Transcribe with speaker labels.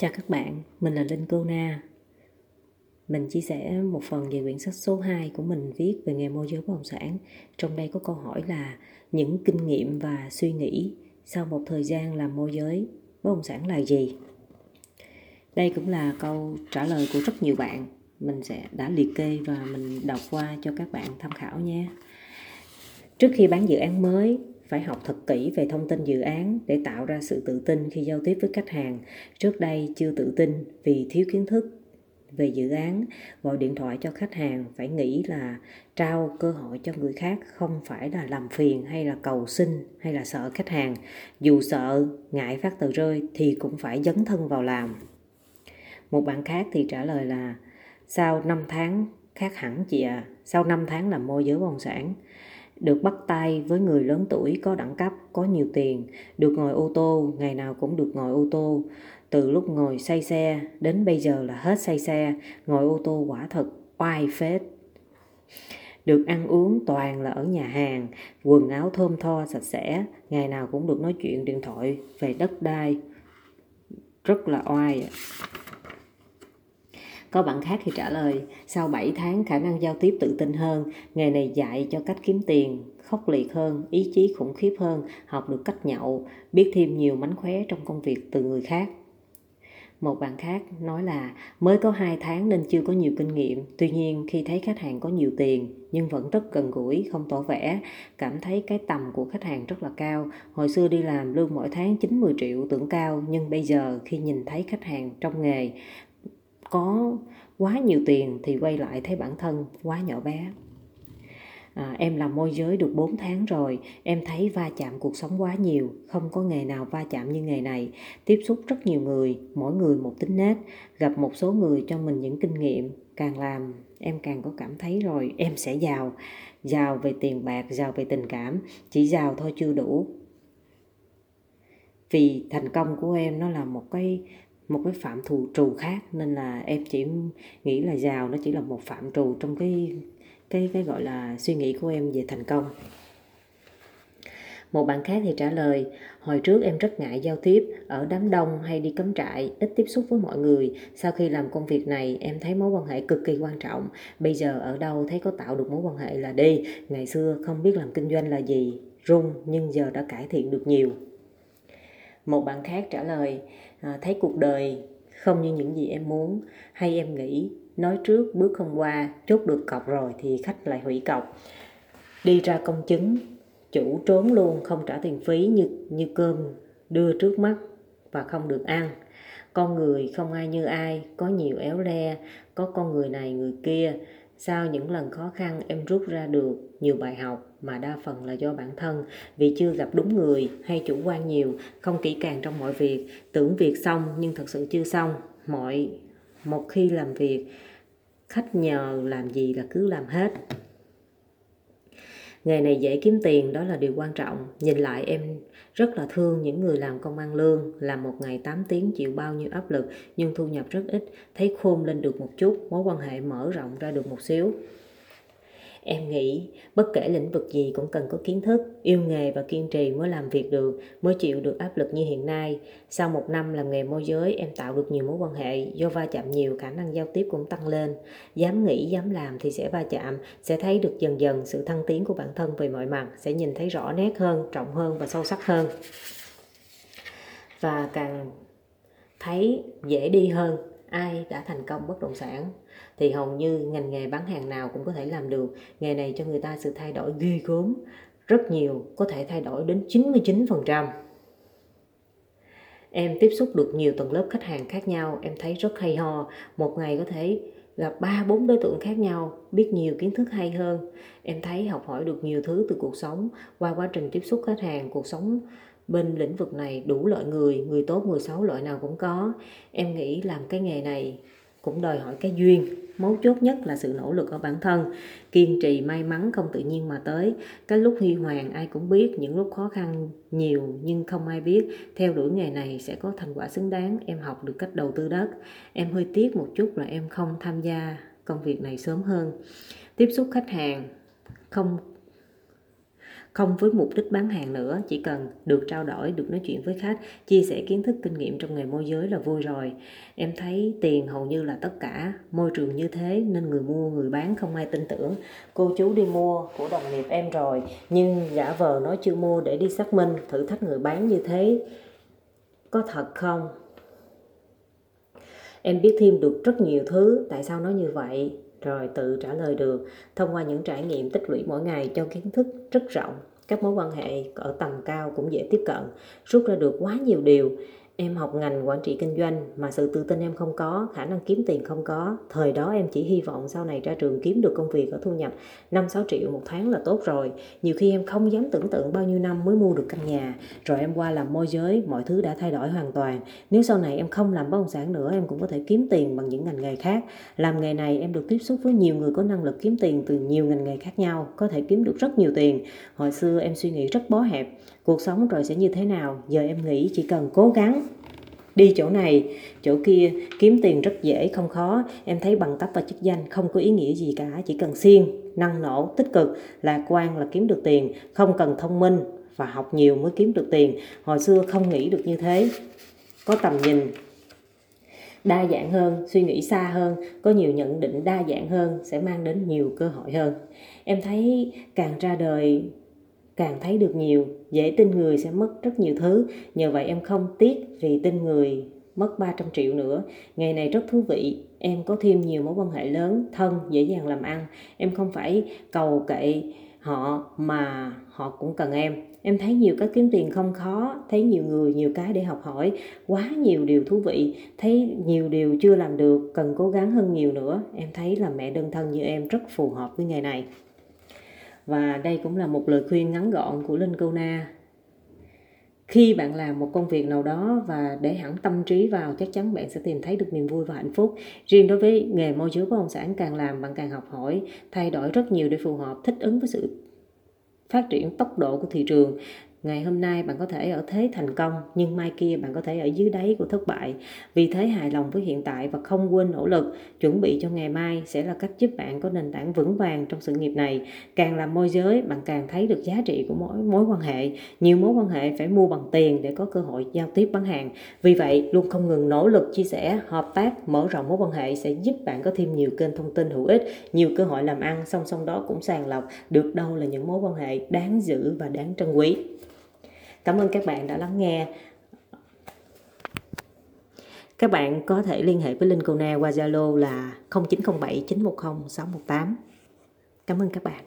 Speaker 1: Chào các bạn, mình là Linh Cô Na. Mình chia sẻ một phần về quyển sách số 2 của mình viết về nghề môi giới bất động sản. Trong đây có câu hỏi là những kinh nghiệm và suy nghĩ sau một thời gian làm môi giới bất động sản là gì? Đây cũng là câu trả lời của rất nhiều bạn. Mình sẽ đã liệt kê và mình đọc qua cho các bạn tham khảo nhé. Trước khi bán dự án mới, phải học thật kỹ về thông tin dự án để tạo ra sự tự tin khi giao tiếp với khách hàng. Trước đây chưa tự tin vì thiếu kiến thức về dự án, gọi điện thoại cho khách hàng phải nghĩ là trao cơ hội cho người khác không phải là làm phiền hay là cầu xin hay là sợ khách hàng. Dù sợ, ngại phát tờ rơi thì cũng phải dấn thân vào làm. Một bạn khác thì trả lời là sau 5 tháng khác hẳn chị à, sau 5 tháng làm môi giới bất động sản được bắt tay với người lớn tuổi có đẳng cấp, có nhiều tiền, được ngồi ô tô, ngày nào cũng được ngồi ô tô. Từ lúc ngồi say xe đến bây giờ là hết say xe, ngồi ô tô quả thật oai phết. Được ăn uống toàn là ở nhà hàng, quần áo thơm tho sạch sẽ, ngày nào cũng được nói chuyện điện thoại về đất đai. Rất là oai. Có bạn khác thì trả lời, sau 7 tháng khả năng giao tiếp tự tin hơn, nghề này dạy cho cách kiếm tiền, khốc liệt hơn, ý chí khủng khiếp hơn, học được cách nhậu, biết thêm nhiều mánh khóe trong công việc từ người khác. Một bạn khác nói là mới có 2 tháng nên chưa có nhiều kinh nghiệm, tuy nhiên khi thấy khách hàng có nhiều tiền nhưng vẫn rất gần gũi, không tỏ vẻ, cảm thấy cái tầm của khách hàng rất là cao. Hồi xưa đi làm lương mỗi tháng 9-10 triệu tưởng cao, nhưng bây giờ khi nhìn thấy khách hàng trong nghề có quá nhiều tiền thì quay lại thấy bản thân quá nhỏ bé. À, em làm môi giới được 4 tháng rồi em thấy va chạm cuộc sống quá nhiều không có nghề nào va chạm như nghề này. Tiếp xúc rất nhiều người mỗi người một tính nết gặp một số người cho mình những kinh nghiệm. Càng làm em càng có cảm thấy rồi em sẽ giàu. Giàu về tiền bạc giàu về tình cảm chỉ giàu thôi chưa đủ. Vì thành công của em nó là một cái một cái phạm thù trù khác. Nên là em chỉ nghĩ là giàu nó chỉ là một phạm trù trong cái cái cái gọi là suy nghĩ của em về thành công. Một bạn khác thì trả lời, hồi trước em rất ngại giao tiếp, ở đám đông hay đi cắm trại, ít tiếp xúc với mọi người. Sau khi làm công việc này, em thấy mối quan hệ cực kỳ quan trọng. Bây giờ ở đâu thấy có tạo được mối quan hệ là đi. Ngày xưa không biết làm kinh doanh là gì run nhưng giờ đã cải thiện được nhiều một bạn khác trả lời à, thấy cuộc đời không như những gì em muốn. Hay em nghĩ nói trước bước không qua chốt được cọc rồi thì khách lại hủy cọc. Đi ra công chứng chủ trốn luôn không trả tiền phí như như cơm đưa trước mắt và không được ăn. Con người không ai như ai có nhiều éo le có con người này người kia. Sau những lần khó khăn em rút ra được nhiều bài học mà đa phần là do bản thân. Vì chưa gặp đúng người hay chủ quan nhiều, không kỹ càng trong mọi việc, tưởng việc xong nhưng thật sự chưa xong. Mọi, một khi làm việc, khách nhờ làm gì là cứ làm hết. Nghề này dễ kiếm tiền, đó là điều quan trọng. Nhìn lại em rất là thương những người làm công ăn lương, làm một ngày 8 tiếng chịu bao nhiêu áp lực nhưng thu nhập rất ít, thấy khôn lên được một chút, mối quan hệ mở rộng ra được một xíu. Em nghĩ bất kể lĩnh vực gì cũng cần có kiến thức, yêu nghề và kiên trì mới làm việc được, mới chịu được áp lực như hiện nay. Sau một năm làm nghề môi giới, em tạo được nhiều mối quan hệ, do va chạm nhiều khả năng giao tiếp cũng tăng lên. Dám nghĩ, dám làm thì sẽ va chạm, sẽ thấy được dần dần sự thăng tiến của bản thân về mọi mặt, sẽ nhìn thấy rõ nét hơn, trọng hơn và sâu sắc hơn. Và càng thấy dễ đi hơn ai đã thành công bất động sản? Thì hầu như ngành nghề bán hàng nào cũng có thể làm được. Nghề này cho người ta sự thay đổi ghê gớm. Rất nhiều có thể thay đổi đến 99% em tiếp xúc được nhiều tầng lớp khách hàng khác nhau. Em thấy rất hay ho. Một ngày có thể gặp ba, bốn đối tượng khác nhau, biết nhiều kiến thức hay hơn. Em thấy học hỏi được nhiều thứ từ cuộc sống, qua quá trình tiếp xúc khách hàng, cuộc sống bên lĩnh vực này đủ loại người người tốt, người xấu, loại nào cũng có. Em nghĩ làm cái nghề này cũng đòi hỏi cái duyên. Mấu chốt nhất là sự nỗ lực ở bản thân. Kiên trì, may mắn, không tự nhiên mà tới. Cái lúc huy hoàng, ai cũng biết. Những lúc khó khăn nhiều nhưng không ai biết. Theo đuổi nghề này sẽ có thành quả xứng đáng. Em học được cách đầu tư đất. Em hơi tiếc một chút là em không tham gia công việc này sớm hơn. Tiếp xúc khách hàng, không không với mục đích bán hàng nữa, chỉ cần được trao đổi, được nói chuyện với khách, chia sẻ kiến thức, kinh nghiệm trong nghề môi giới là vui rồi. Em thấy tiền hầu như là tất cả, môi trường như thế nên người mua, người bán không ai tin tưởng. Cô chú đi mua của đồng nghiệp em rồi, nhưng giả vờ nói chưa mua để đi xác minh thử thách người bán như thế có thật không? Em biết thêm được rất nhiều thứ, tại sao nói như vậy? Rồi tự trả lời được. Thông qua những trải nghiệm tích lũy mỗi ngày cho kiến thức rất rộng, các mối quan hệ ở tầm cao cũng dễ tiếp cận, rút ra được quá nhiều điều em học ngành quản trị kinh doanh mà sự tự tin em không có, khả năng kiếm tiền không có. Thời đó em chỉ hy vọng sau này ra trường kiếm được công việc có thu nhập 5-6 triệu một tháng là tốt rồi. Nhiều khi em không dám tưởng tượng bao nhiêu năm mới mua được căn nhà. Rồi em qua làm môi giới, mọi thứ đã thay đổi hoàn toàn. Nếu sau này em không làm bất động sản nữa, em cũng có thể kiếm tiền bằng những ngành nghề khác. Làm nghề này em được tiếp xúc với nhiều người có năng lực kiếm tiền từ nhiều ngành nghề khác nhau, có thể kiếm được rất nhiều tiền. Hồi xưa em suy nghĩ rất bó hẹp. Cuộc sống rồi sẽ như thế nào? Giờ em nghĩ chỉ cần cố gắng đi chỗ này, chỗ kia, kiếm tiền rất dễ, không khó. Em thấy bằng cấp và chức danh không có ý nghĩa gì cả, chỉ cần siêng, năng nổ, tích cực lạc quan là kiếm được tiền. Không cần thông minh và học nhiều mới kiếm được tiền. Hồi xưa không nghĩ được như thế. Có tầm nhìn đa dạng hơn, suy nghĩ xa hơn, có nhiều nhận định đa dạng hơn sẽ mang đến nhiều cơ hội hơn. Em thấy càng ra đời càng thấy được nhiều, dễ tin người sẽ mất rất nhiều thứ. Nhờ vậy em không tiếc vì tin người mất 300 triệu nữa. Ngày này rất thú vị, em có thêm nhiều mối quan hệ lớn, thân, dễ dàng làm ăn. Em không phải cầu cậy họ mà họ cũng cần em. Em thấy nhiều cách kiếm tiền không khó, thấy nhiều người, nhiều cái để học hỏi. Quá nhiều điều thú vị, thấy nhiều điều chưa làm được, cần cố gắng hơn nhiều nữa. Em thấy là mẹ đơn thân như em rất phù hợp với nghề này và đây cũng là một lời khuyên ngắn gọn của Linh cô Na. Khi bạn làm một công việc nào đó và để hẳn tâm trí vào chắc chắn bạn sẽ tìm thấy được niềm vui và hạnh phúc. Riêng đối với nghề môi giới bất động sản càng làm bạn càng học hỏi, thay đổi rất nhiều để phù hợp, thích ứng với sự phát triển tốc độ của thị trường ngày hôm nay bạn có thể ở thế thành công, nhưng mai kia bạn có thể ở dưới đáy của thất bại. Vì thế hài lòng với hiện tại và không quên nỗ lực. Chuẩn bị cho ngày mai sẽ là cách giúp bạn có nền tảng vững vàng trong sự nghiệp này. Càng làm môi giới, bạn càng thấy được giá trị của mỗi, mối quan hệ. Nhiều mối quan hệ phải mua bằng tiền để có cơ hội giao tiếp bán hàng. Vì vậy, luôn không ngừng nỗ lực, chia sẻ, hợp tác, mở rộng mối quan hệ sẽ giúp bạn có thêm nhiều kênh thông tin hữu ích, nhiều cơ hội làm ăn, song song đó cũng sàng lọc được đâu là những mối quan hệ đáng giữ và đáng trân quý. Cảm ơn các bạn đã lắng nghe. Các bạn có thể liên hệ với Linh Cô Na qua Zalo là 0907 910 618. Cảm ơn các bạn.